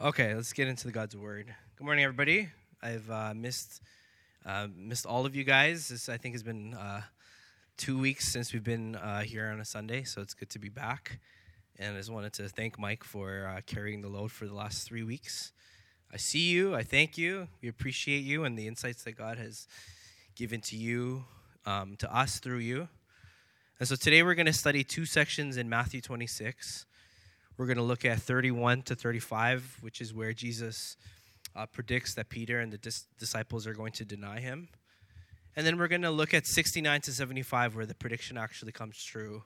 Okay, let's get into the God's word. Good morning, everybody. I've uh, missed uh, missed all of you guys. This I think has been uh, two weeks since we've been uh, here on a Sunday, so it's good to be back. And I just wanted to thank Mike for uh, carrying the load for the last three weeks. I see you. I thank you. We appreciate you and the insights that God has given to you, um, to us through you. And so today we're going to study two sections in Matthew 26. We're going to look at 31 to 35, which is where Jesus uh, predicts that Peter and the dis- disciples are going to deny him. And then we're going to look at 69 to 75, where the prediction actually comes true.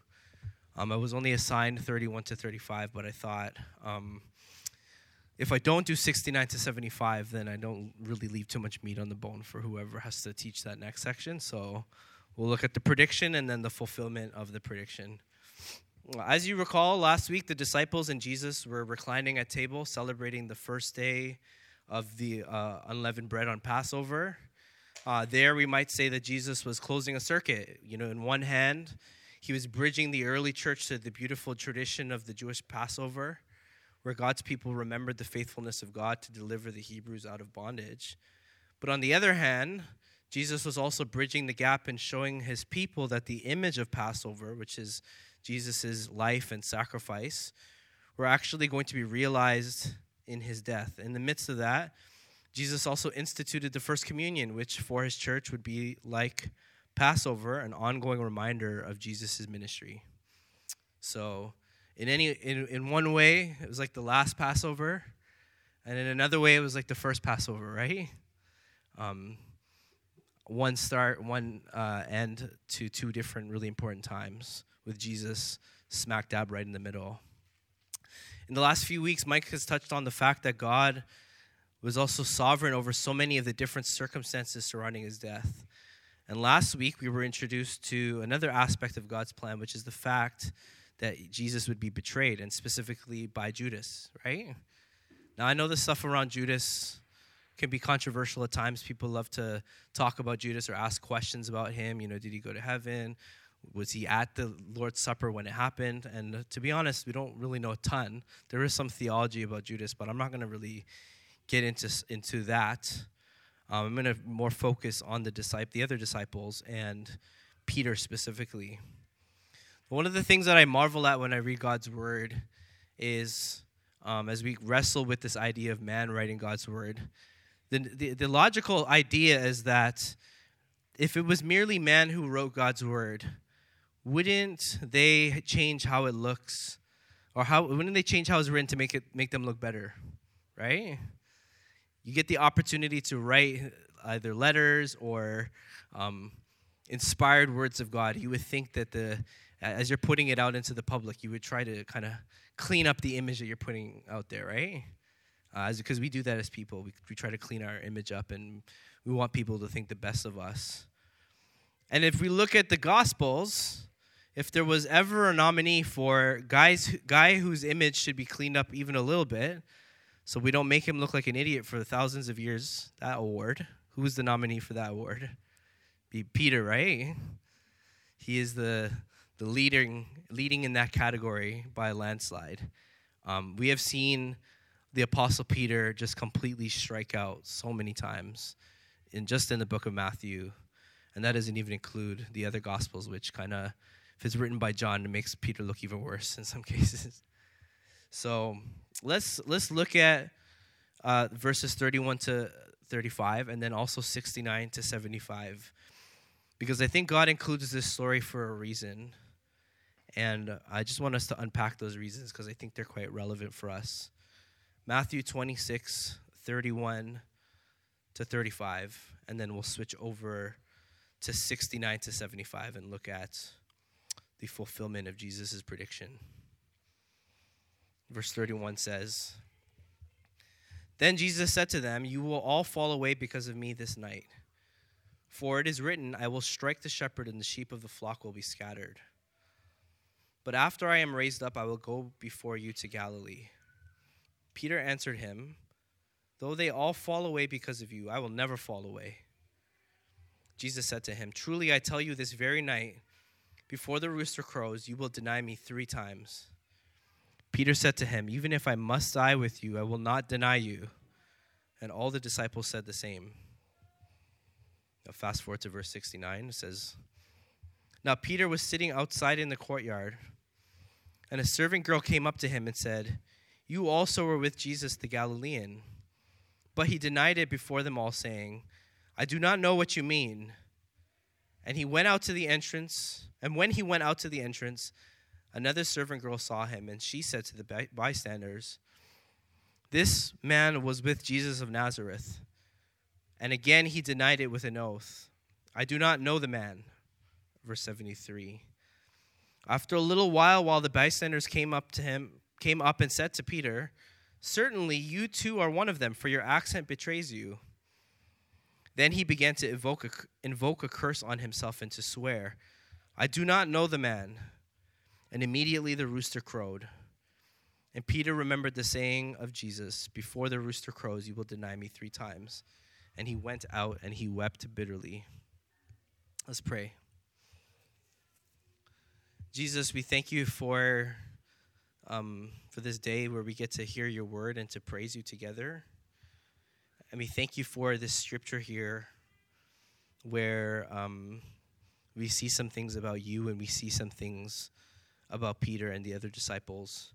Um, I was only assigned 31 to 35, but I thought um, if I don't do 69 to 75, then I don't really leave too much meat on the bone for whoever has to teach that next section. So we'll look at the prediction and then the fulfillment of the prediction. As you recall, last week the disciples and Jesus were reclining at table celebrating the first day of the uh, unleavened bread on Passover. Uh, there, we might say that Jesus was closing a circuit. You know, in one hand, he was bridging the early church to the beautiful tradition of the Jewish Passover, where God's people remembered the faithfulness of God to deliver the Hebrews out of bondage. But on the other hand, Jesus was also bridging the gap and showing his people that the image of Passover, which is Jesus' life and sacrifice were actually going to be realized in his death. In the midst of that, Jesus also instituted the first communion, which for his church would be like Passover, an ongoing reminder of Jesus' ministry. So, in any in, in one way, it was like the last Passover, and in another way, it was like the first Passover, right? Um, one start, one uh, end to two different really important times with Jesus smack dab right in the middle. In the last few weeks, Mike has touched on the fact that God was also sovereign over so many of the different circumstances surrounding his death. And last week, we were introduced to another aspect of God's plan, which is the fact that Jesus would be betrayed, and specifically by Judas, right? Now, I know the stuff around Judas can be controversial at times. People love to talk about Judas or ask questions about him. You know, did he go to heaven? was he at the Lord's Supper when it happened? And to be honest, we don't really know a ton. There is some theology about Judas, but I'm not going to really get into into that. Um, I'm going to more focus on the disciple, the other disciples, and Peter specifically. One of the things that I marvel at when I read God's word is, um, as we wrestle with this idea of man writing God's word, the, the, the logical idea is that if it was merely man who wrote God's word, wouldn't they change how it looks? Or how wouldn't they change how it's written to make it make them look better right? You get the opportunity to write either letters or um, inspired words of god. You would think that the as you're putting it out into the public you would try to kind of clean up the image that you're putting out there right uh, because we do that as people. We, we try to clean our image up and we want people to think the best of us. And if we look at the gospels if there was ever a nominee for guys guy whose image should be cleaned up even a little bit so we don't make him look like an idiot for thousands of years that award who's the nominee for that award? Be peter right? He is the the leading leading in that category by a landslide. Um, we have seen the apostle peter just completely strike out so many times in just in the book of matthew and that doesn't even include the other gospels which kind of if it's written by John, it makes Peter look even worse in some cases. So let's let's look at uh, verses 31 to 35, and then also 69 to 75, because I think God includes this story for a reason, and I just want us to unpack those reasons because I think they're quite relevant for us. Matthew 26, 31 to 35, and then we'll switch over to 69 to 75 and look at the fulfillment of Jesus' prediction. Verse 31 says, Then Jesus said to them, You will all fall away because of me this night. For it is written, I will strike the shepherd, and the sheep of the flock will be scattered. But after I am raised up, I will go before you to Galilee. Peter answered him, Though they all fall away because of you, I will never fall away. Jesus said to him, Truly I tell you, this very night, before the rooster crows, you will deny me three times. Peter said to him, Even if I must die with you, I will not deny you. And all the disciples said the same. Now, fast forward to verse 69. It says, Now Peter was sitting outside in the courtyard, and a servant girl came up to him and said, You also were with Jesus the Galilean. But he denied it before them all, saying, I do not know what you mean. And he went out to the entrance, and when he went out to the entrance, Another servant girl saw him, and she said to the bystanders, This man was with Jesus of Nazareth. And again he denied it with an oath I do not know the man. Verse 73. After a little while, while the bystanders came up to him, came up and said to Peter, Certainly you too are one of them, for your accent betrays you. Then he began to invoke a, invoke a curse on himself and to swear, I do not know the man. And immediately the rooster crowed. And Peter remembered the saying of Jesus Before the rooster crows, you will deny me three times. And he went out and he wept bitterly. Let's pray. Jesus, we thank you for, um, for this day where we get to hear your word and to praise you together. And we thank you for this scripture here where um, we see some things about you and we see some things about Peter and the other disciples.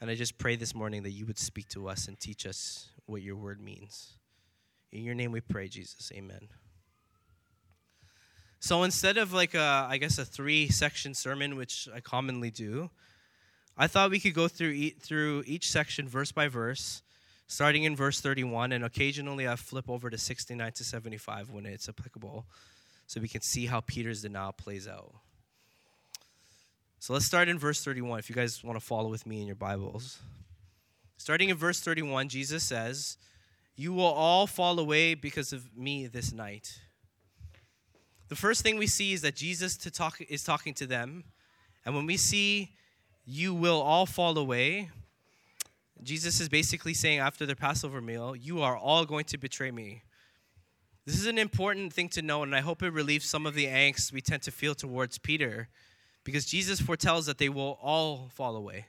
And I just pray this morning that you would speak to us and teach us what your word means. In your name we pray, Jesus. Amen. So instead of like a, I guess a three section sermon, which I commonly do, I thought we could go through e- through each section verse by verse, starting in verse 31, and occasionally I flip over to 69 to 75 when it's applicable, so we can see how Peter's denial plays out. So let's start in verse 31 if you guys want to follow with me in your Bibles. Starting in verse 31, Jesus says, You will all fall away because of me this night. The first thing we see is that Jesus to talk, is talking to them. And when we see, You will all fall away, Jesus is basically saying after the Passover meal, You are all going to betray me. This is an important thing to know, and I hope it relieves some of the angst we tend to feel towards Peter because Jesus foretells that they will all fall away.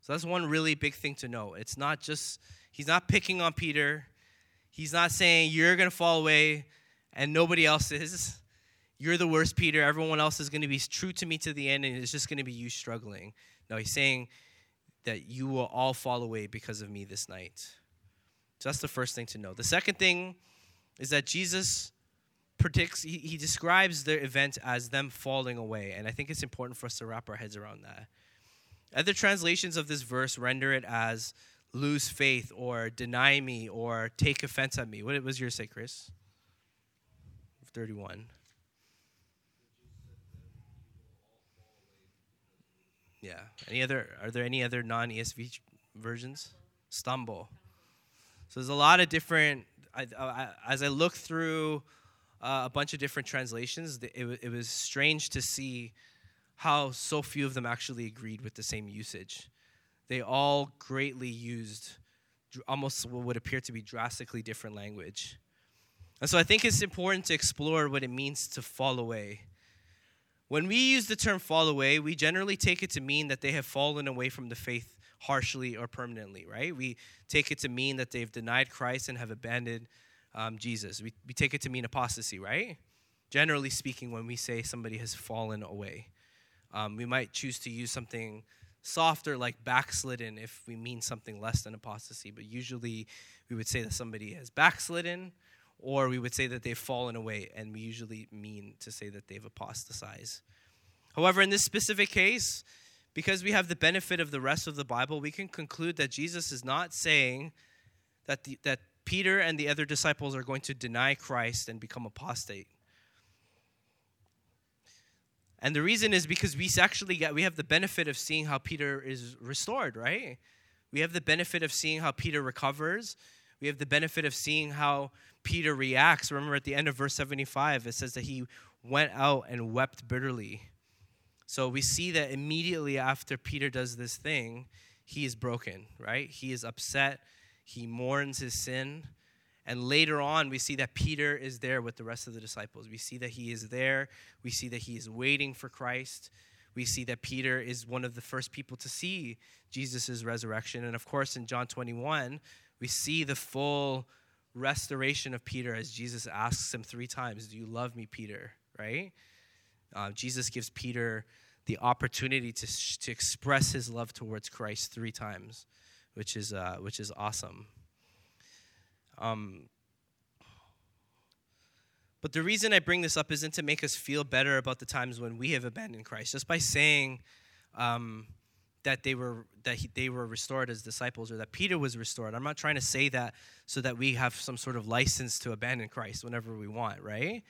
So that's one really big thing to know. It's not just, he's not picking on Peter. He's not saying you're going to fall away and nobody else is. You're the worst, Peter. Everyone else is going to be true to me to the end and it's just going to be you struggling. No, he's saying that you will all fall away because of me this night. So that's the first thing to know. The second thing is that Jesus predicts he, he describes the event as them falling away and i think it's important for us to wrap our heads around that other translations of this verse render it as lose faith or deny me or take offense at me what was yours say chris 31 yeah any other are there any other non-esv versions stumble so there's a lot of different I, I, as i look through uh, a bunch of different translations, it, it was strange to see how so few of them actually agreed with the same usage. They all greatly used almost what would appear to be drastically different language. And so I think it's important to explore what it means to fall away. When we use the term fall away, we generally take it to mean that they have fallen away from the faith harshly or permanently, right? We take it to mean that they've denied Christ and have abandoned um, Jesus. We, we take it to mean apostasy, right? Generally speaking, when we say somebody has fallen away, um, we might choose to use something softer like backslidden if we mean something less than apostasy, but usually we would say that somebody has backslidden or we would say that they've fallen away, and we usually mean to say that they've apostatized. However, in this specific case, because we have the benefit of the rest of the Bible, we can conclude that Jesus is not saying that, the, that Peter and the other disciples are going to deny Christ and become apostate. And the reason is because we actually get we have the benefit of seeing how Peter is restored, right? We have the benefit of seeing how Peter recovers. We have the benefit of seeing how Peter reacts. Remember at the end of verse 75, it says that he went out and wept bitterly. So we see that immediately after Peter does this thing, he is broken, right? He is upset he mourns his sin. And later on, we see that Peter is there with the rest of the disciples. We see that he is there. We see that he is waiting for Christ. we see that Peter is one of the first people to see Jesus' resurrection. And of course, in John 21, we see the full restoration of Peter as Jesus asks him three times, Do you love me, Peter? Right? Uh, Jesus gives Peter the opportunity to, to express his love towards Christ three times, which is, uh, which is awesome. Um, but the reason I bring this up isn't to make us feel better about the times when we have abandoned Christ. Just by saying um, that they were that he, they were restored as disciples or that Peter was restored. I'm not trying to say that so that we have some sort of license to abandon Christ whenever we want, right?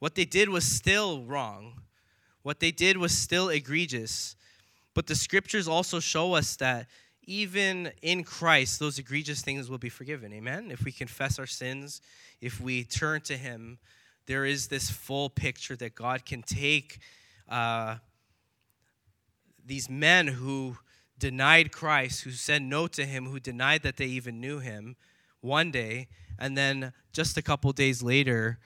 What they did was still wrong. What they did was still egregious. But the scriptures also show us that even in Christ, those egregious things will be forgiven. Amen? If we confess our sins, if we turn to Him, there is this full picture that God can take uh, these men who denied Christ, who said no to Him, who denied that they even knew Him one day, and then just a couple days later,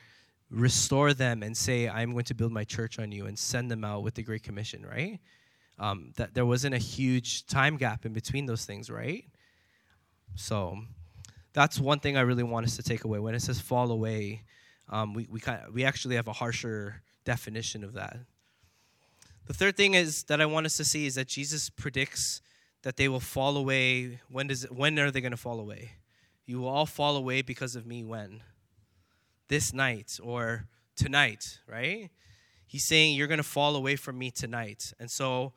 restore them and say, I'm going to build my church on you and send them out with the Great Commission, right? Um, that there wasn't a huge time gap in between those things, right? So that's one thing I really want us to take away. When it says fall away, um, we, we, kind of, we actually have a harsher definition of that. The third thing is that I want us to see is that Jesus predicts that they will fall away. When, does, when are they going to fall away? You will all fall away because of me when? This night or tonight, right? He's saying you're going to fall away from me tonight. And so,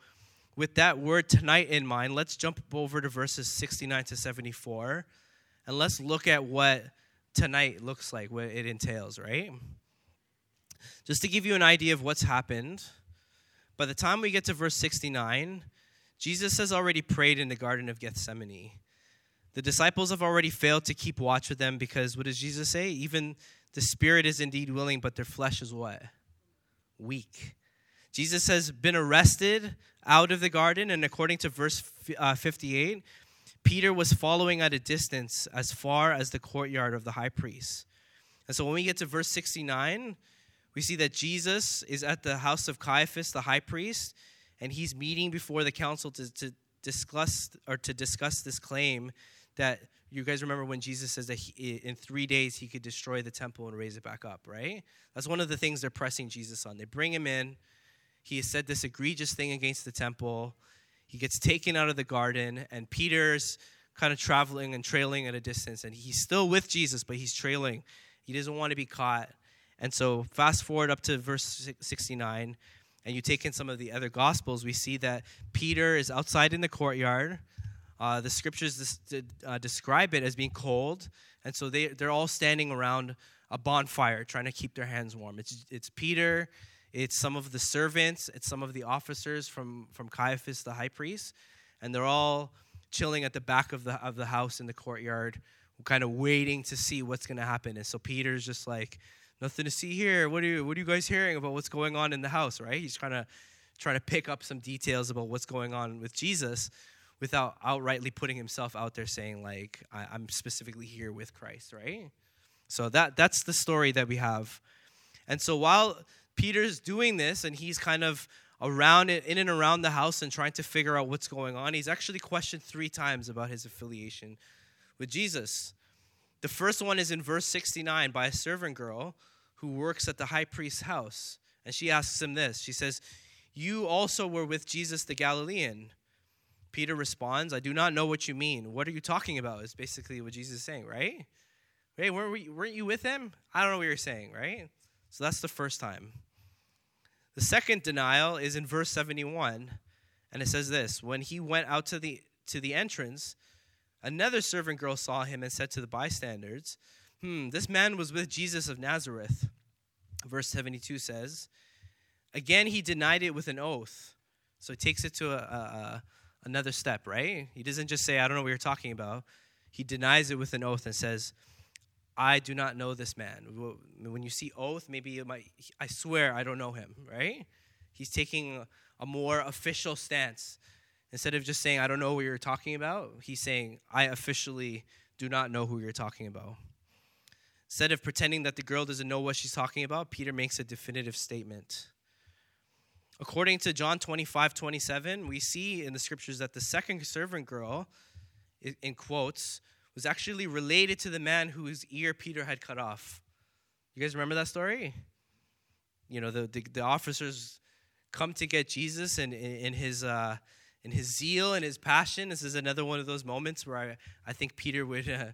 with that word tonight in mind, let's jump over to verses 69 to 74 and let's look at what tonight looks like, what it entails, right? Just to give you an idea of what's happened, by the time we get to verse 69, Jesus has already prayed in the Garden of Gethsemane. The disciples have already failed to keep watch with them because what does Jesus say? Even the spirit is indeed willing, but their flesh is what? Weak. Jesus has been arrested out of the garden, and according to verse uh, 58, Peter was following at a distance as far as the courtyard of the high priest. And so when we get to verse 69, we see that Jesus is at the house of Caiaphas, the high priest, and he's meeting before the council to, to discuss or to discuss this claim that you guys remember when Jesus says that he, in three days he could destroy the temple and raise it back up, right? That's one of the things they're pressing Jesus on. They bring him in. He has said this egregious thing against the temple. He gets taken out of the garden, and Peter's kind of traveling and trailing at a distance, and he's still with Jesus, but he's trailing. He doesn't want to be caught. And so, fast forward up to verse 69, and you take in some of the other gospels, we see that Peter is outside in the courtyard. Uh, the scriptures uh, describe it as being cold, and so they, they're all standing around a bonfire trying to keep their hands warm. It's, it's Peter, it's some of the servants, it's some of the officers from, from Caiaphas, the high priest, and they're all chilling at the back of the, of the house in the courtyard, kind of waiting to see what's going to happen. And so Peter's just like, nothing to see here. What are, you, what are you guys hearing about what's going on in the house, right? He's trying to, trying to pick up some details about what's going on with Jesus without outrightly putting himself out there saying, like, I'm specifically here with Christ, right? So that, that's the story that we have. And so while Peter's doing this and he's kind of around in and around the house and trying to figure out what's going on. He's actually questioned three times about his affiliation with Jesus. The first one is in verse 69 by a servant girl who works at the high priest's house. And she asks him this She says, You also were with Jesus the Galilean. Peter responds, I do not know what you mean. What are you talking about? Is basically what Jesus is saying, right? Hey, weren't, we, weren't you with him? I don't know what you're saying, right? So that's the first time. The second denial is in verse 71, and it says this When he went out to the, to the entrance, another servant girl saw him and said to the bystanders, Hmm, this man was with Jesus of Nazareth. Verse 72 says, Again, he denied it with an oath. So he takes it to a, a, another step, right? He doesn't just say, I don't know what you're talking about. He denies it with an oath and says, I do not know this man. When you see oath, maybe might, I swear I don't know him, right? He's taking a more official stance. Instead of just saying, I don't know what you're talking about, he's saying, I officially do not know who you're talking about. Instead of pretending that the girl doesn't know what she's talking about, Peter makes a definitive statement. According to John 25, 27, we see in the scriptures that the second servant girl, in quotes, was actually related to the man whose ear Peter had cut off. You guys remember that story? You know, the, the, the officers come to get Jesus and in his uh, in his zeal and his passion. This is another one of those moments where I, I think Peter would uh,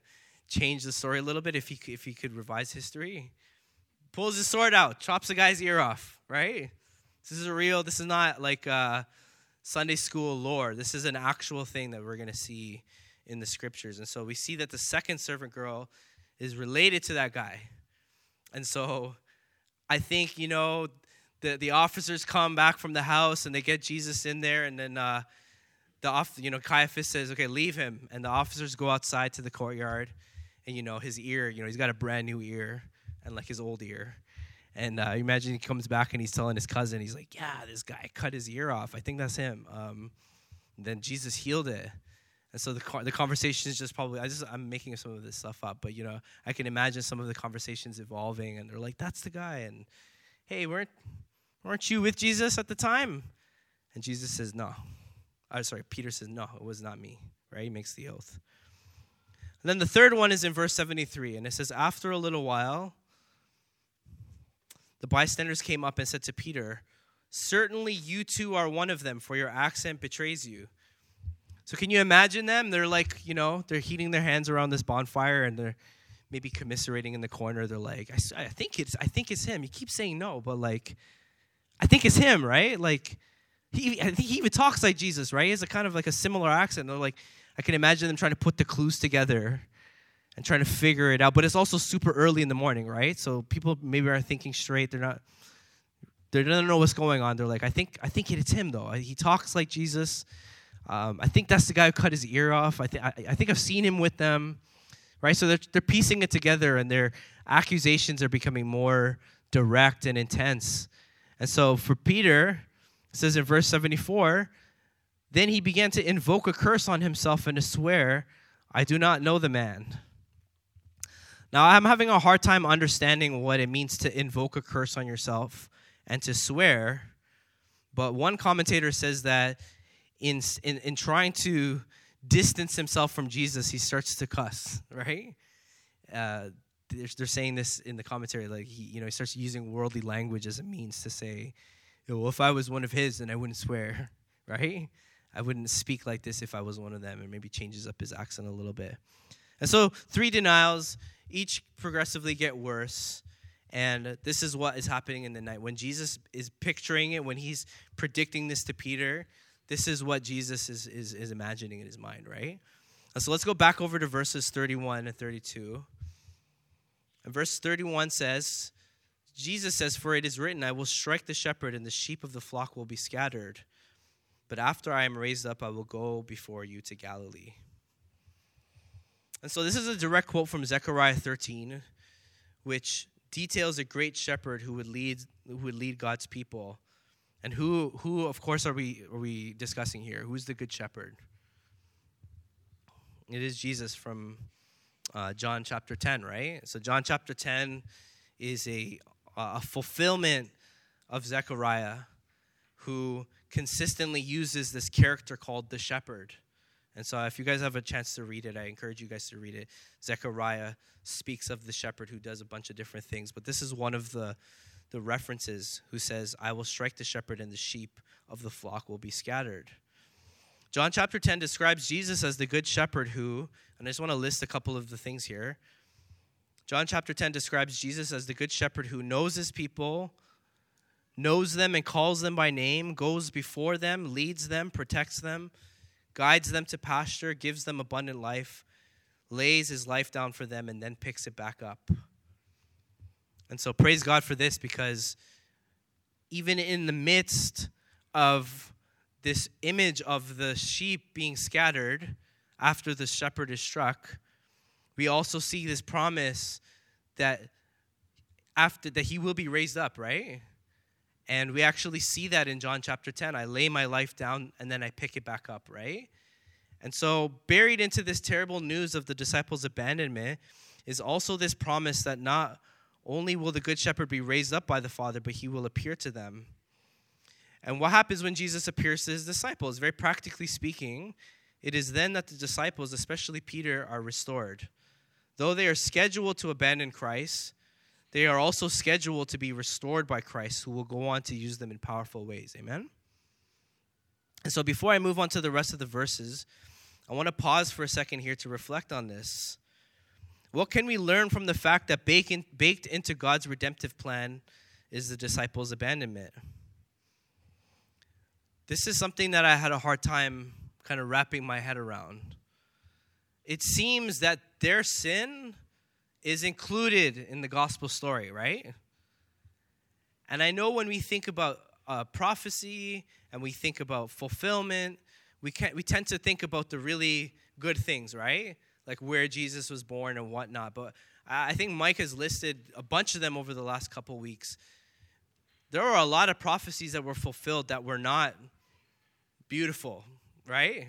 change the story a little bit if he if he could revise history. Pulls his sword out, chops the guy's ear off. Right? This is a real. This is not like uh, Sunday school lore. This is an actual thing that we're to see in the scriptures. And so we see that the second servant girl is related to that guy. And so I think you know the, the officers come back from the house and they get Jesus in there, and then uh, the off, you know Caiaphas says, "Okay, leave him." And the officers go outside to the courtyard, and you know his ear, you know he's got a brand new ear, and like his old ear. And uh, imagine he comes back and he's telling his cousin, he's like, "Yeah, this guy cut his ear off. I think that's him." Um, then Jesus healed it. And so the the conversation is just probably I just I'm making some of this stuff up, but you know I can imagine some of the conversations evolving, and they're like, "That's the guy," and hey, weren't weren't you with Jesus at the time? And Jesus says, No. I'm sorry, Peter says, No, it was not me. Right? He makes the oath. And then the third one is in verse 73, and it says, After a little while, the bystanders came up and said to Peter, Certainly you too are one of them, for your accent betrays you. So can you imagine them? They're like, you know, they're heating their hands around this bonfire and they're maybe commiserating in the corner. They're like, I, I think it's I think it's him. He keeps saying no, but like I think it's him, right? Like he, I think he even talks like Jesus, right? He has a kind of like a similar accent. They're like, I can imagine them trying to put the clues together and trying to figure it out. But it's also super early in the morning, right? So people maybe aren't thinking straight. They're not. They don't know what's going on. They're like, I think, I think it's him though. He talks like Jesus. Um, I think that's the guy who cut his ear off. I think, I, think I've seen him with them, right? So they're they're piecing it together, and their accusations are becoming more direct and intense. And so for Peter, it says in verse 74, then he began to invoke a curse on himself and to swear, I do not know the man. Now, I'm having a hard time understanding what it means to invoke a curse on yourself and to swear. But one commentator says that in, in, in trying to distance himself from Jesus, he starts to cuss, right? Uh, they're, they're saying this in the commentary, like he, you know, he starts using worldly language as a means to say, well, if I was one of his, then I wouldn't swear, right? I wouldn't speak like this if I was one of them, and maybe changes up his accent a little bit. And so, three denials, each progressively get worse. And this is what is happening in the night. When Jesus is picturing it, when he's predicting this to Peter, this is what Jesus is, is, is imagining in his mind, right? And so let's go back over to verses 31 and 32. And verse 31 says, Jesus says, For it is written, I will strike the shepherd, and the sheep of the flock will be scattered. But after I am raised up, I will go before you to Galilee. And so this is a direct quote from Zechariah 13, which details a great shepherd who would lead who would lead God's people. And who who of course are we are we discussing here? Who's the good shepherd? It is Jesus from uh, John chapter 10, right? So, John chapter 10 is a, a fulfillment of Zechariah who consistently uses this character called the shepherd. And so, if you guys have a chance to read it, I encourage you guys to read it. Zechariah speaks of the shepherd who does a bunch of different things, but this is one of the, the references who says, I will strike the shepherd, and the sheep of the flock will be scattered. John chapter 10 describes Jesus as the good shepherd who, and I just want to list a couple of the things here. John chapter 10 describes Jesus as the good shepherd who knows his people, knows them and calls them by name, goes before them, leads them, protects them, guides them to pasture, gives them abundant life, lays his life down for them, and then picks it back up. And so praise God for this because even in the midst of this image of the sheep being scattered after the shepherd is struck, we also see this promise that after that he will be raised up, right? And we actually see that in John chapter 10. I lay my life down and then I pick it back up, right? And so, buried into this terrible news of the disciples' abandonment is also this promise that not only will the Good Shepherd be raised up by the Father, but he will appear to them. And what happens when Jesus appears to his disciples? Very practically speaking, it is then that the disciples, especially Peter, are restored. Though they are scheduled to abandon Christ, they are also scheduled to be restored by Christ, who will go on to use them in powerful ways. Amen? And so before I move on to the rest of the verses, I want to pause for a second here to reflect on this. What can we learn from the fact that baked into God's redemptive plan is the disciples' abandonment? This is something that I had a hard time kind of wrapping my head around. It seems that their sin is included in the gospel story, right? And I know when we think about uh, prophecy and we think about fulfillment, we, can, we tend to think about the really good things, right? Like where Jesus was born and whatnot. But I think Mike has listed a bunch of them over the last couple weeks. There are a lot of prophecies that were fulfilled that were not beautiful, right?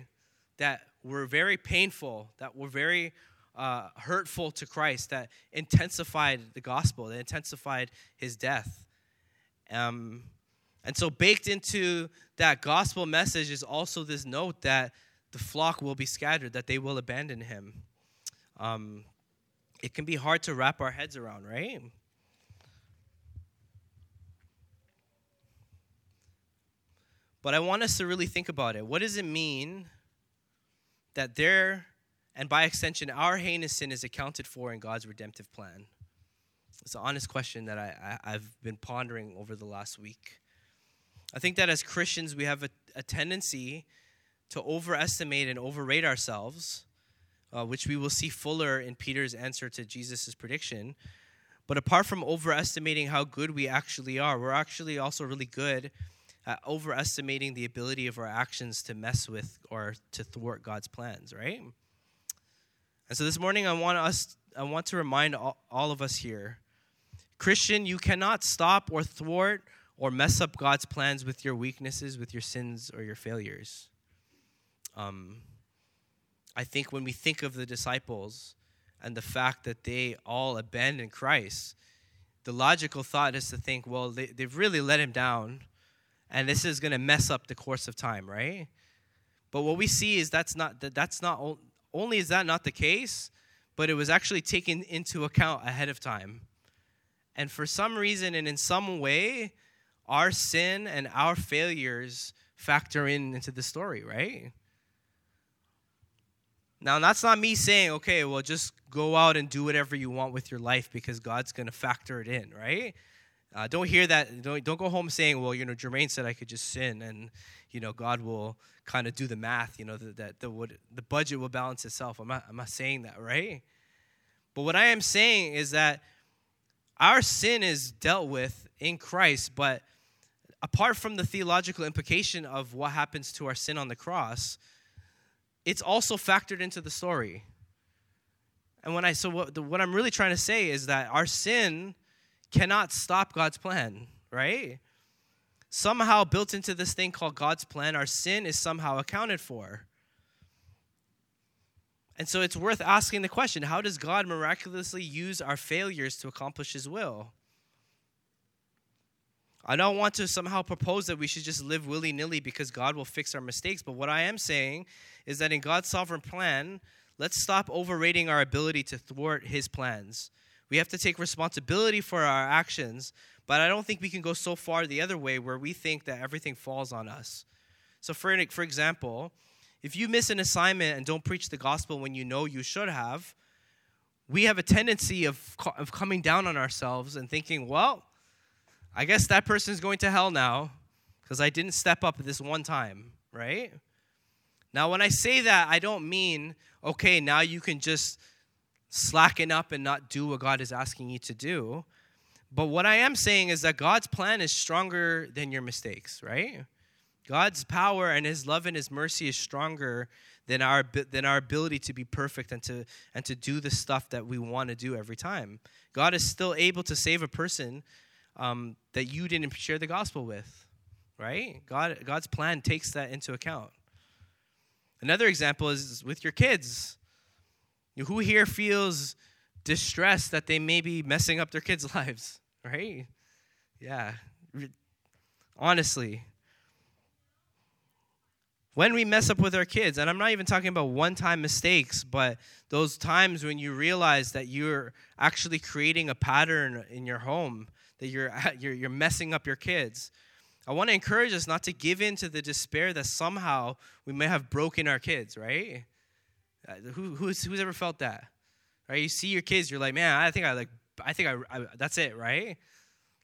That were very painful, that were very uh, hurtful to Christ, that intensified the gospel, that intensified his death. Um, and so, baked into that gospel message is also this note that the flock will be scattered, that they will abandon him. Um, it can be hard to wrap our heads around, right? But I want us to really think about it. What does it mean that there, and by extension, our heinous sin is accounted for in God's redemptive plan? It's an honest question that I, I, have been pondering over the last week. I think that as Christians, we have a, a tendency to overestimate and overrate ourselves, uh, which we will see fuller in Peter's answer to Jesus' prediction. But apart from overestimating how good we actually are, we're actually also really good at overestimating the ability of our actions to mess with or to thwart God's plans, right? And so this morning, I want us, I want to remind all, all of us here, Christian, you cannot stop or thwart or mess up God's plans with your weaknesses, with your sins, or your failures. Um, I think when we think of the disciples and the fact that they all abandoned Christ, the logical thought is to think, well, they, they've really let him down, and this is going to mess up the course of time, right? But what we see is that's not that that's not only is that not the case, but it was actually taken into account ahead of time. And for some reason and in some way, our sin and our failures factor in into the story, right? Now, that's not me saying, okay, well, just go out and do whatever you want with your life because God's going to factor it in, right? Uh, don't hear that. Don't, don't go home saying, well, you know, Jermaine said I could just sin and, you know, God will kind of do the math, you know, that, the, the budget will balance itself. I'm not, I'm not saying that, right? But what I am saying is that our sin is dealt with in Christ, but apart from the theological implication of what happens to our sin on the cross, it's also factored into the story. And when I so what, the, what I'm really trying to say is that our sin cannot stop God's plan, right? Somehow built into this thing called God's plan, our sin is somehow accounted for. And so it's worth asking the question how does God miraculously use our failures to accomplish his will? I don't want to somehow propose that we should just live willy nilly because God will fix our mistakes. But what I am saying is that in God's sovereign plan, let's stop overrating our ability to thwart His plans. We have to take responsibility for our actions, but I don't think we can go so far the other way where we think that everything falls on us. So, for, for example, if you miss an assignment and don't preach the gospel when you know you should have, we have a tendency of, of coming down on ourselves and thinking, well, I guess that person's going to hell now because I didn't step up this one time, right? Now, when I say that, I don't mean, okay, now you can just slacken up and not do what God is asking you to do. But what I am saying is that God's plan is stronger than your mistakes, right? God's power and his love and his mercy is stronger than our than our ability to be perfect and to and to do the stuff that we want to do every time. God is still able to save a person um, that you didn't share the gospel with, right? God, God's plan takes that into account. Another example is with your kids. Who here feels distressed that they may be messing up their kids' lives, right? Yeah. Honestly, when we mess up with our kids, and I'm not even talking about one time mistakes, but those times when you realize that you're actually creating a pattern in your home, that you're, you're, you're messing up your kids. I want to encourage us not to give in to the despair that somehow we may have broken our kids, right? Uh, who, who's, who's ever felt that? Right? You see your kids, you're like, man, I think I like, I think I, I that's it, right?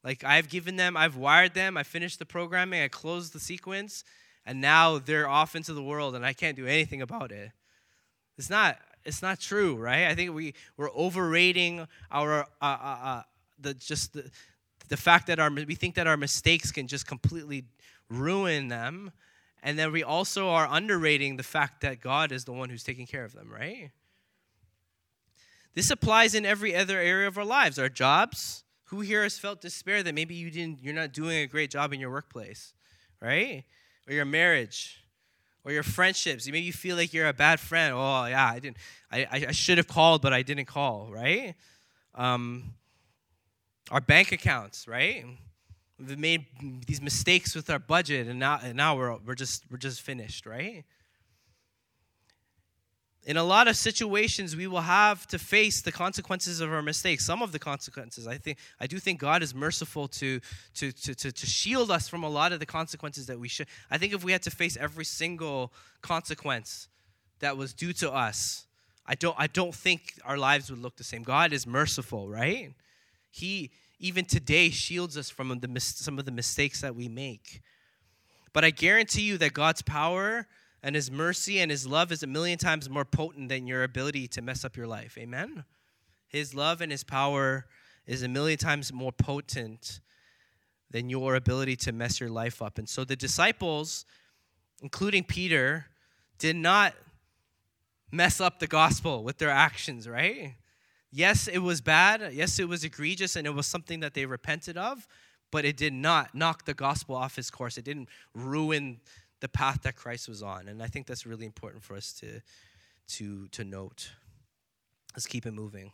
Like I've given them, I've wired them, I finished the programming, I closed the sequence, and now they're off into the world and I can't do anything about it. It's not it's not true, right? I think we we're overrating our uh, uh, uh, the just the, the fact that our we think that our mistakes can just completely ruin them, and then we also are underrating the fact that God is the one who's taking care of them, right? This applies in every other area of our lives, our jobs. Who here has felt despair that maybe you didn't you're not doing a great job in your workplace, right? or your marriage or your friendships. You maybe you feel like you're a bad friend. Oh, yeah, I didn't. I, I should have called, but I didn't call, right? Um, our bank accounts, right? We've made these mistakes with our budget, and now, and now we're, we're, just, we're just finished, right? in a lot of situations we will have to face the consequences of our mistakes some of the consequences. I think i do think god is merciful to to to to, to shield us from a lot of the consequences that we should i think if we had to face every single consequence that was due to us i don't i don't think our lives would look the same. God is merciful right? He even today shields us from the, some of the mistakes that we make but i guarantee you that god's power and his mercy and his love is a million times more potent than your ability to mess up your life. Amen? His love and his power is a million times more potent than your ability to mess your life up. And so the disciples, including Peter, did not mess up the gospel with their actions, right? Yes, it was bad. Yes, it was egregious and it was something that they repented of, but it did not knock the gospel off its course. It didn't ruin the path that Christ was on. And I think that's really important for us to, to, to note. Let's keep it moving.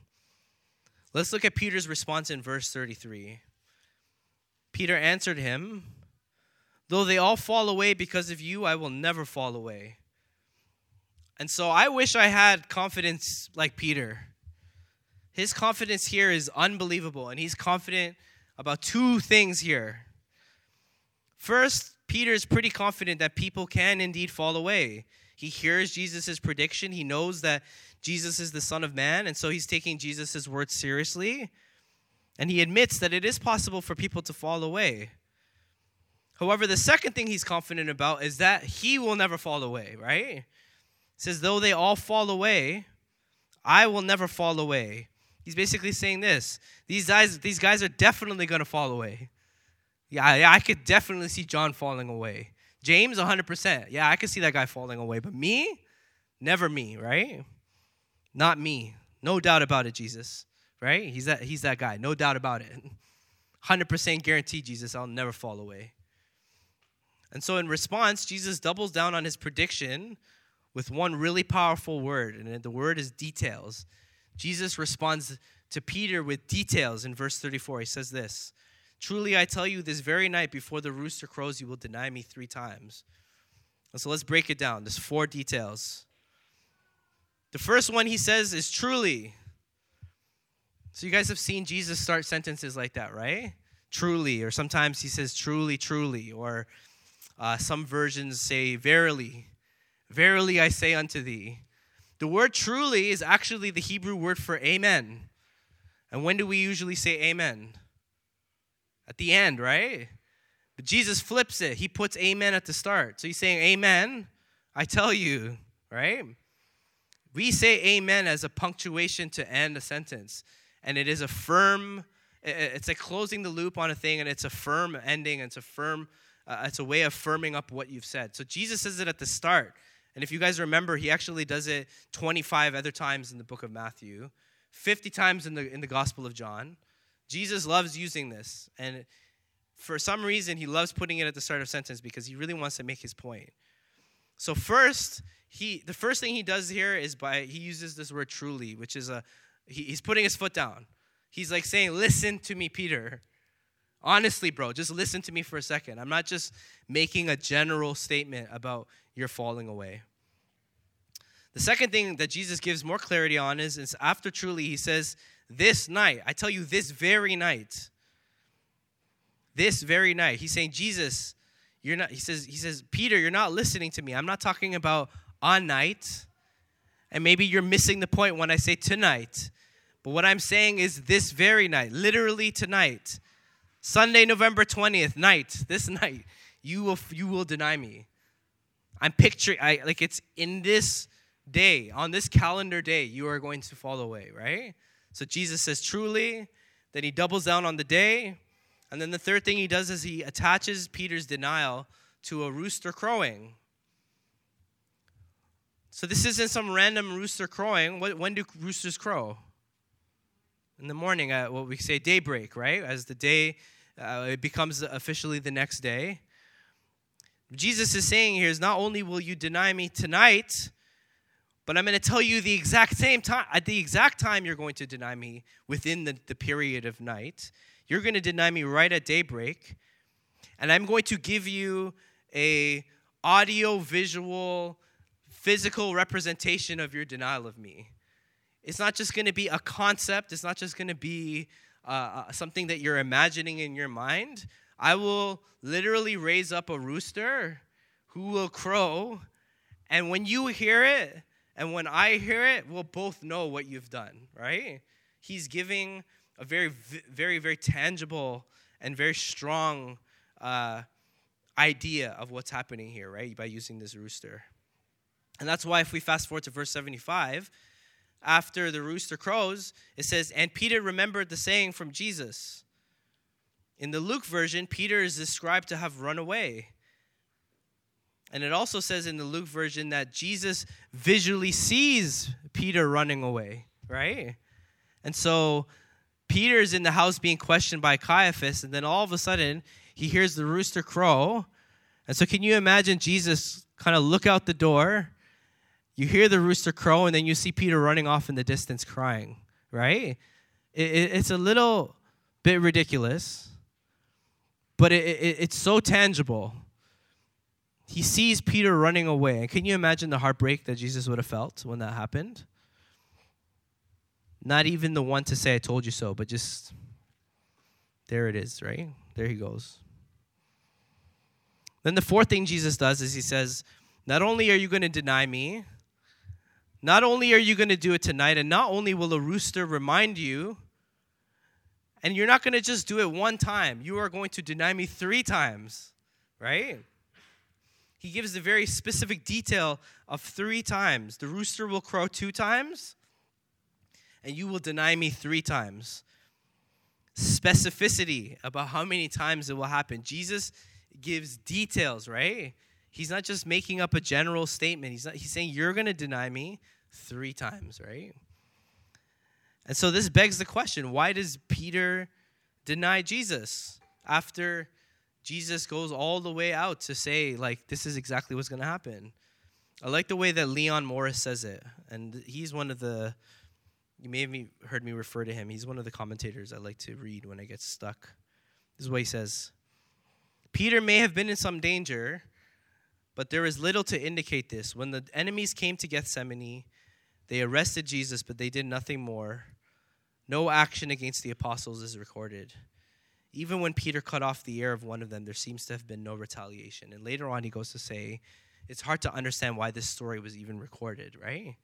Let's look at Peter's response in verse 33. Peter answered him, Though they all fall away because of you, I will never fall away. And so I wish I had confidence like Peter. His confidence here is unbelievable, and he's confident about two things here. First, Peter is pretty confident that people can indeed fall away. He hears Jesus' prediction. He knows that Jesus is the Son of Man, and so he's taking Jesus' words seriously. And he admits that it is possible for people to fall away. However, the second thing he's confident about is that he will never fall away, right? He says, though they all fall away, I will never fall away. He's basically saying this. These guys, these guys are definitely going to fall away. Yeah, yeah, I could definitely see John falling away. James, 100%. Yeah, I could see that guy falling away. But me, never me, right? Not me. No doubt about it, Jesus. Right? He's that, he's that guy. No doubt about it. 100% guarantee, Jesus, I'll never fall away. And so, in response, Jesus doubles down on his prediction with one really powerful word, and the word is details. Jesus responds to Peter with details in verse 34. He says this Truly I tell you, this very night before the rooster crows, you will deny me three times. And so let's break it down. There's four details. The first one he says is truly. So you guys have seen Jesus start sentences like that, right? Truly, or sometimes he says truly, truly, or uh, some versions say verily. Verily I say unto thee. The word truly is actually the Hebrew word for amen. And when do we usually say amen? at the end, right? But Jesus flips it. He puts amen at the start. So he's saying, Amen, I tell you, right? We say amen as a punctuation to end a sentence. And it is a firm, it's like closing the loop on a thing, and it's a firm ending, and it's a firm, uh, it's a way of firming up what you've said. So Jesus says it at the start. And if you guys remember, he actually does it 25 other times in the book of Matthew, 50 times in the, in the Gospel of John. Jesus loves using this. And for some reason, he loves putting it at the start of sentence because he really wants to make his point. So first, he the first thing he does here is by he uses this word truly, which is a he, he's putting his foot down. He's like saying, "Listen to me, Peter. Honestly, bro, just listen to me for a second. I'm not just making a general statement about you're falling away. The second thing that Jesus gives more clarity on is, is after truly, he says, This night, I tell you, this very night, this very night, he's saying, Jesus, you're not, he says, he says, Peter, you're not listening to me. I'm not talking about a night. And maybe you're missing the point when I say tonight. But what I'm saying is this very night, literally tonight, Sunday, November 20th, night, this night, you will you will deny me. I'm picturing I like it's in this day, on this calendar day, you are going to fall away, right? So Jesus says, truly. Then he doubles down on the day. And then the third thing he does is he attaches Peter's denial to a rooster crowing. So this isn't some random rooster crowing. When do roosters crow? In the morning at what we say daybreak, right? As the day uh, it becomes officially the next day. Jesus is saying here is not only will you deny me tonight, but I'm going to tell you the exact same time, at the exact time you're going to deny me within the, the period of night. You're going to deny me right at daybreak. And I'm going to give you a audio, visual, physical representation of your denial of me. It's not just going to be a concept, it's not just going to be uh, uh, something that you're imagining in your mind. I will literally raise up a rooster who will crow, and when you hear it, and when I hear it, we'll both know what you've done, right? He's giving a very, very, very tangible and very strong uh, idea of what's happening here, right? By using this rooster. And that's why, if we fast forward to verse 75, after the rooster crows, it says, And Peter remembered the saying from Jesus. In the Luke version, Peter is described to have run away. And it also says in the Luke version that Jesus visually sees Peter running away, right? And so Peter's in the house being questioned by Caiaphas, and then all of a sudden he hears the rooster crow. And so, can you imagine Jesus kind of look out the door? You hear the rooster crow, and then you see Peter running off in the distance crying, right? It, it, it's a little bit ridiculous, but it, it's so tangible he sees Peter running away. And can you imagine the heartbreak that Jesus would have felt when that happened? Not even the one to say, I told you so, but just there it is, right? There he goes. Then the fourth thing Jesus does is he says, Not only are you going to deny me, not only are you going to do it tonight, and not only will a rooster remind you, and you're not going to just do it one time, you are going to deny me three times, right? He gives the very specific detail of three times. The rooster will crow two times, and you will deny me three times. Specificity about how many times it will happen. Jesus gives details, right? He's not just making up a general statement. He's not he's saying you're going to deny me 3 times, right? And so this begs the question, why does Peter deny Jesus after Jesus goes all the way out to say, like, this is exactly what's going to happen. I like the way that Leon Morris says it. And he's one of the, you may have heard me refer to him. He's one of the commentators I like to read when I get stuck. This is what he says Peter may have been in some danger, but there is little to indicate this. When the enemies came to Gethsemane, they arrested Jesus, but they did nothing more. No action against the apostles is recorded. Even when Peter cut off the ear of one of them, there seems to have been no retaliation. And later on, he goes to say, it's hard to understand why this story was even recorded, right?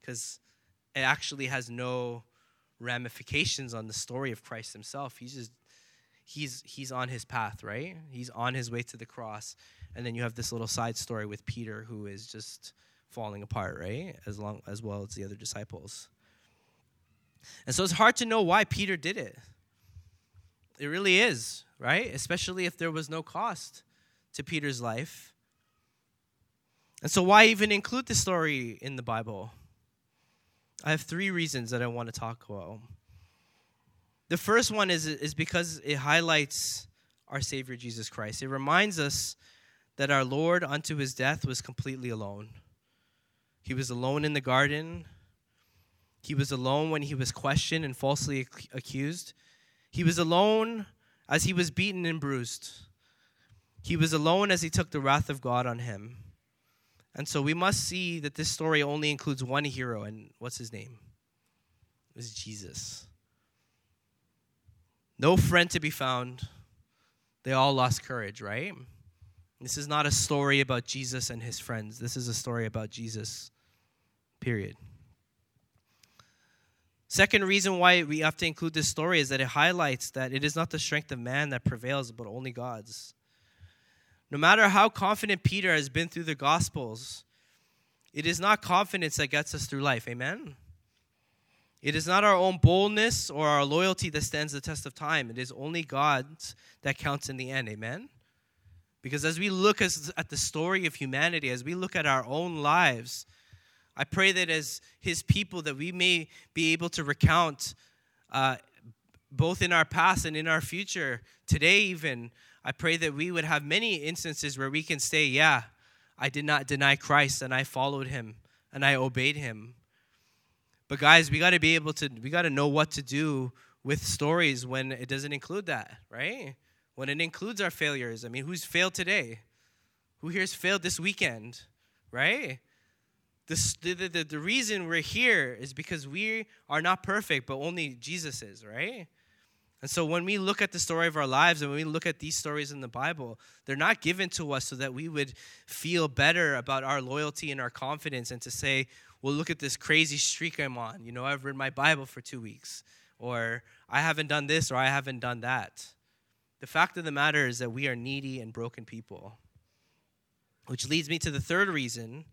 Because it actually has no ramifications on the story of Christ himself. He's just he's he's on his path, right? He's on his way to the cross. And then you have this little side story with Peter who is just falling apart, right? As long as well as the other disciples. And so it's hard to know why Peter did it. It really is, right? Especially if there was no cost to Peter's life. And so, why even include the story in the Bible? I have three reasons that I want to talk about. The first one is, is because it highlights our Savior Jesus Christ. It reminds us that our Lord, unto his death, was completely alone. He was alone in the garden. He was alone when he was questioned and falsely accused. He was alone as he was beaten and bruised. He was alone as he took the wrath of God on him. And so we must see that this story only includes one hero, and what's his name? It was Jesus. No friend to be found. They all lost courage, right? This is not a story about Jesus and his friends. This is a story about Jesus, period. Second reason why we have to include this story is that it highlights that it is not the strength of man that prevails, but only God's. No matter how confident Peter has been through the Gospels, it is not confidence that gets us through life. Amen? It is not our own boldness or our loyalty that stands the test of time. It is only God's that counts in the end. Amen? Because as we look at the story of humanity, as we look at our own lives, I pray that as His people, that we may be able to recount, uh, both in our past and in our future, today even. I pray that we would have many instances where we can say, "Yeah, I did not deny Christ, and I followed Him, and I obeyed Him." But guys, we got to be able to, we got to know what to do with stories when it doesn't include that, right? When it includes our failures. I mean, who's failed today? Who here's failed this weekend, right? The, the, the, the reason we're here is because we are not perfect, but only Jesus is, right? And so when we look at the story of our lives and when we look at these stories in the Bible, they're not given to us so that we would feel better about our loyalty and our confidence and to say, well, look at this crazy streak I'm on. You know, I've read my Bible for two weeks, or I haven't done this, or I haven't done that. The fact of the matter is that we are needy and broken people. Which leads me to the third reason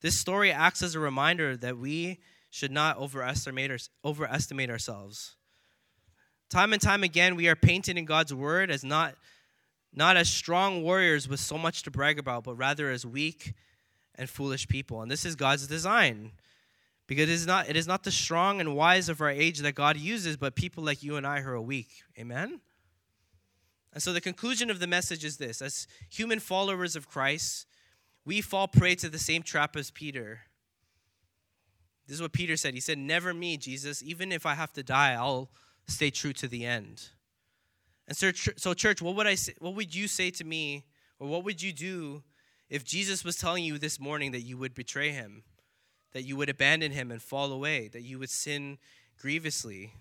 this story acts as a reminder that we should not overestimate, overestimate ourselves. Time and time again, we are painted in God's word as not, not as strong warriors with so much to brag about, but rather as weak and foolish people. And this is God's design. Because it is not, it is not the strong and wise of our age that God uses, but people like you and I who are weak. Amen? And so the conclusion of the message is this as human followers of Christ, we fall prey to the same trap as Peter. This is what Peter said. He said, Never me, Jesus. Even if I have to die, I'll stay true to the end. And so, so church, what would I say, what would you say to me, or what would you do if Jesus was telling you this morning that you would betray him, that you would abandon him and fall away, that you would sin grievously?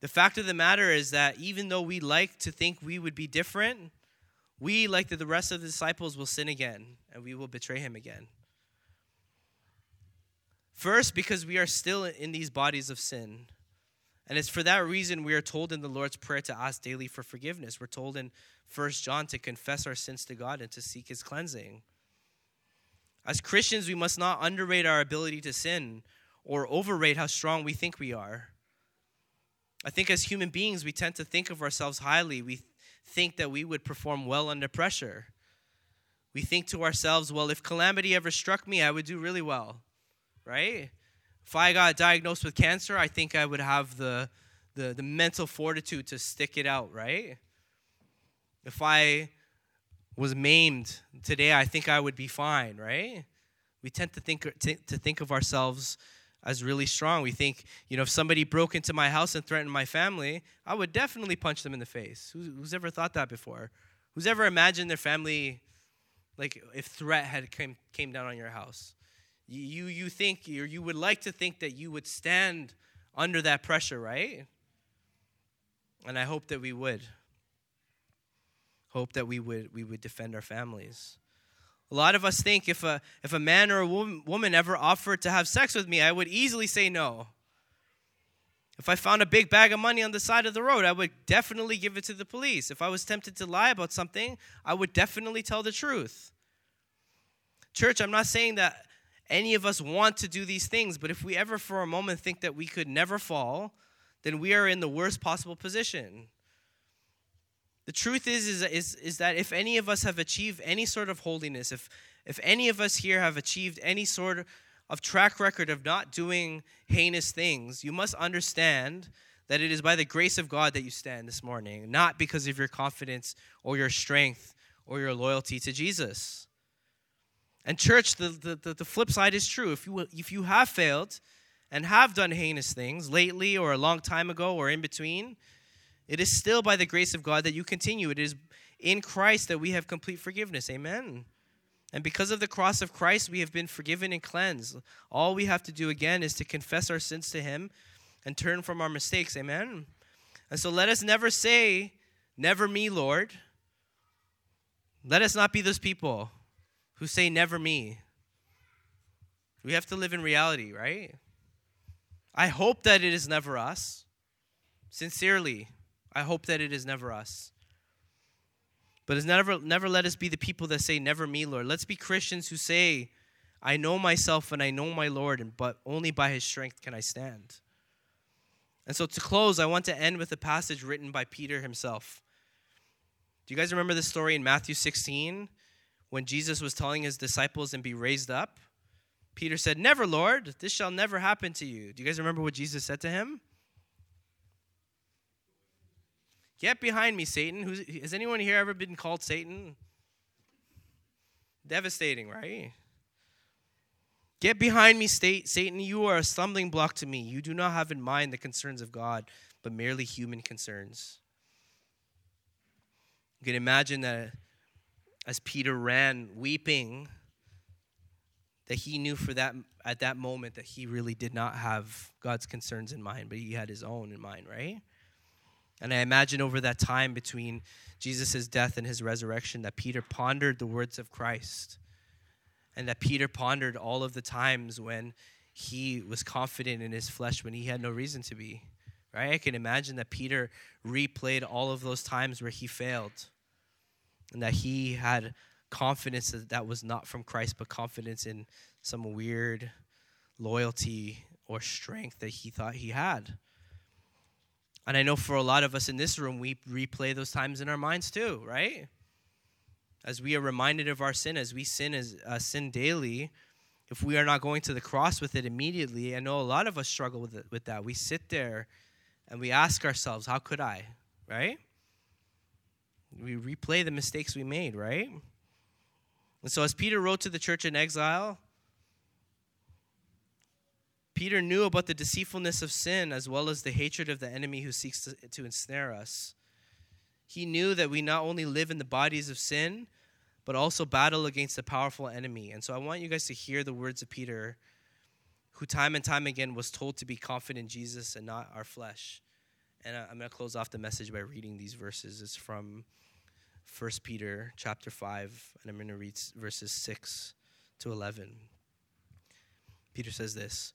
The fact of the matter is that even though we like to think we would be different, we, like the rest of the disciples, will sin again and we will betray him again. First, because we are still in these bodies of sin. And it's for that reason we are told in the Lord's Prayer to ask daily for forgiveness. We're told in 1 John to confess our sins to God and to seek his cleansing. As Christians, we must not underrate our ability to sin or overrate how strong we think we are. I think as human beings, we tend to think of ourselves highly. We think that we would perform well under pressure. We think to ourselves, well, if calamity ever struck me, I would do really well, right? If I got diagnosed with cancer, I think I would have the, the, the mental fortitude to stick it out, right? If I was maimed today, I think I would be fine, right? We tend to think, to think of ourselves as really strong. We think, you know, if somebody broke into my house and threatened my family, I would definitely punch them in the face. Who's, who's ever thought that before? Who's ever imagined their family, like if threat had came, came down on your house? You, you, think, or you would like to think that you would stand under that pressure, right? And I hope that we would. Hope that we would, we would defend our families. A lot of us think if a, if a man or a woman ever offered to have sex with me, I would easily say no. If I found a big bag of money on the side of the road, I would definitely give it to the police. If I was tempted to lie about something, I would definitely tell the truth. Church, I'm not saying that any of us want to do these things, but if we ever for a moment think that we could never fall, then we are in the worst possible position. The truth is, is, is, is that if any of us have achieved any sort of holiness, if, if any of us here have achieved any sort of track record of not doing heinous things, you must understand that it is by the grace of God that you stand this morning, not because of your confidence or your strength or your loyalty to Jesus. And, church, the, the, the flip side is true. If you, if you have failed and have done heinous things lately or a long time ago or in between, it is still by the grace of God that you continue. It is in Christ that we have complete forgiveness. Amen. And because of the cross of Christ, we have been forgiven and cleansed. All we have to do again is to confess our sins to Him and turn from our mistakes. Amen. And so let us never say, Never me, Lord. Let us not be those people who say, Never me. We have to live in reality, right? I hope that it is never us. Sincerely, I hope that it is never us. But it's never, never let us be the people that say, Never me, Lord. Let's be Christians who say, I know myself and I know my Lord, and, but only by his strength can I stand. And so to close, I want to end with a passage written by Peter himself. Do you guys remember the story in Matthew 16 when Jesus was telling his disciples and be raised up? Peter said, Never, Lord, this shall never happen to you. Do you guys remember what Jesus said to him? Get behind me, Satan. Who's, has anyone here ever been called Satan? Devastating, right? Get behind me, Satan. You are a stumbling block to me. You do not have in mind the concerns of God, but merely human concerns. You can imagine that as Peter ran weeping, that he knew for that at that moment that he really did not have God's concerns in mind, but he had his own in mind, right? And I imagine over that time between Jesus' death and his resurrection that Peter pondered the words of Christ. And that Peter pondered all of the times when he was confident in his flesh when he had no reason to be. Right? I can imagine that Peter replayed all of those times where he failed. And that he had confidence that that was not from Christ, but confidence in some weird loyalty or strength that he thought he had. And I know for a lot of us in this room, we replay those times in our minds too, right? As we are reminded of our sin, as we sin as uh, sin daily, if we are not going to the cross with it immediately, I know a lot of us struggle with it, with that. We sit there and we ask ourselves, "How could I?" Right? We replay the mistakes we made, right? And so, as Peter wrote to the church in exile, Peter knew about the deceitfulness of sin as well as the hatred of the enemy who seeks to, to, ensnare us. He knew that we not only live in the bodies of sin, but also battle against a powerful enemy. And so I want you guys to hear the words of Peter, who time and time again was told to be confident in Jesus and not our flesh. And I'm going to close off the message by reading these verses. It's from 1 Peter chapter 5, and I'm going to read verses 6 to 11. Peter says this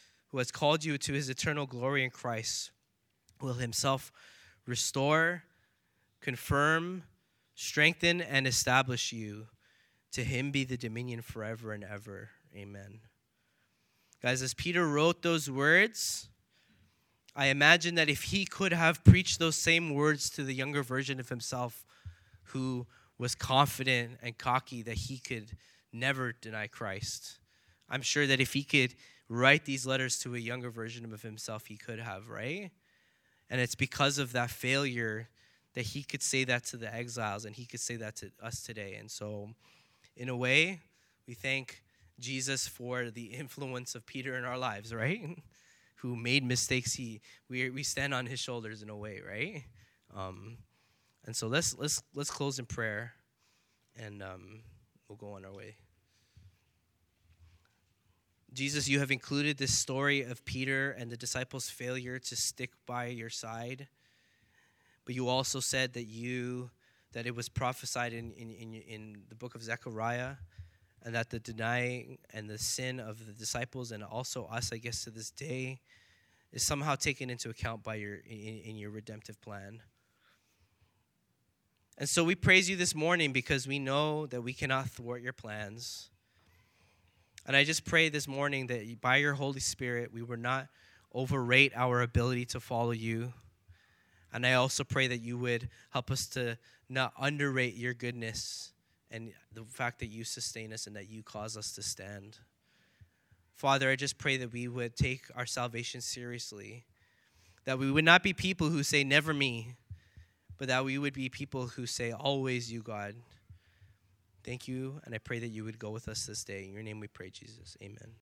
who has called you to his eternal glory in Christ, will himself restore, confirm, strengthen, and establish you. To him be the dominion forever and ever. Amen. Guys, as Peter wrote those words, I imagine that if he could have preached those same words to the younger version of himself who was confident and cocky that he could never deny Christ, I'm sure that if he could write these letters to a younger version of himself he could have, right? And it's because of that failure that he could say that to the exiles and he could say that to us today. And so, in a way, we thank Jesus for the influence of Peter in our lives, right? Who made mistakes. He we we stand on his shoulders in a way, right? Um, and so let's let's let's close in prayer, and um, we'll go on our way. Jesus, you have included this story of Peter and the disciples' failure to stick by your side. But you also said that you that it was prophesied in, in, in, in the book of Zechariah and that the denying and the sin of the disciples and also us, I guess, to this day, is somehow taken into account by your in, in your redemptive plan. And so we praise you this morning because we know that we cannot thwart your plans. And I just pray this morning that by your Holy Spirit, we would not overrate our ability to follow you. And I also pray that you would help us to not underrate your goodness and the fact that you sustain us and that you cause us to stand. Father, I just pray that we would take our salvation seriously, that we would not be people who say, Never me, but that we would be people who say, Always you, God. Thank you, and I pray that you would go with us this day. In your name we pray, Jesus. Amen.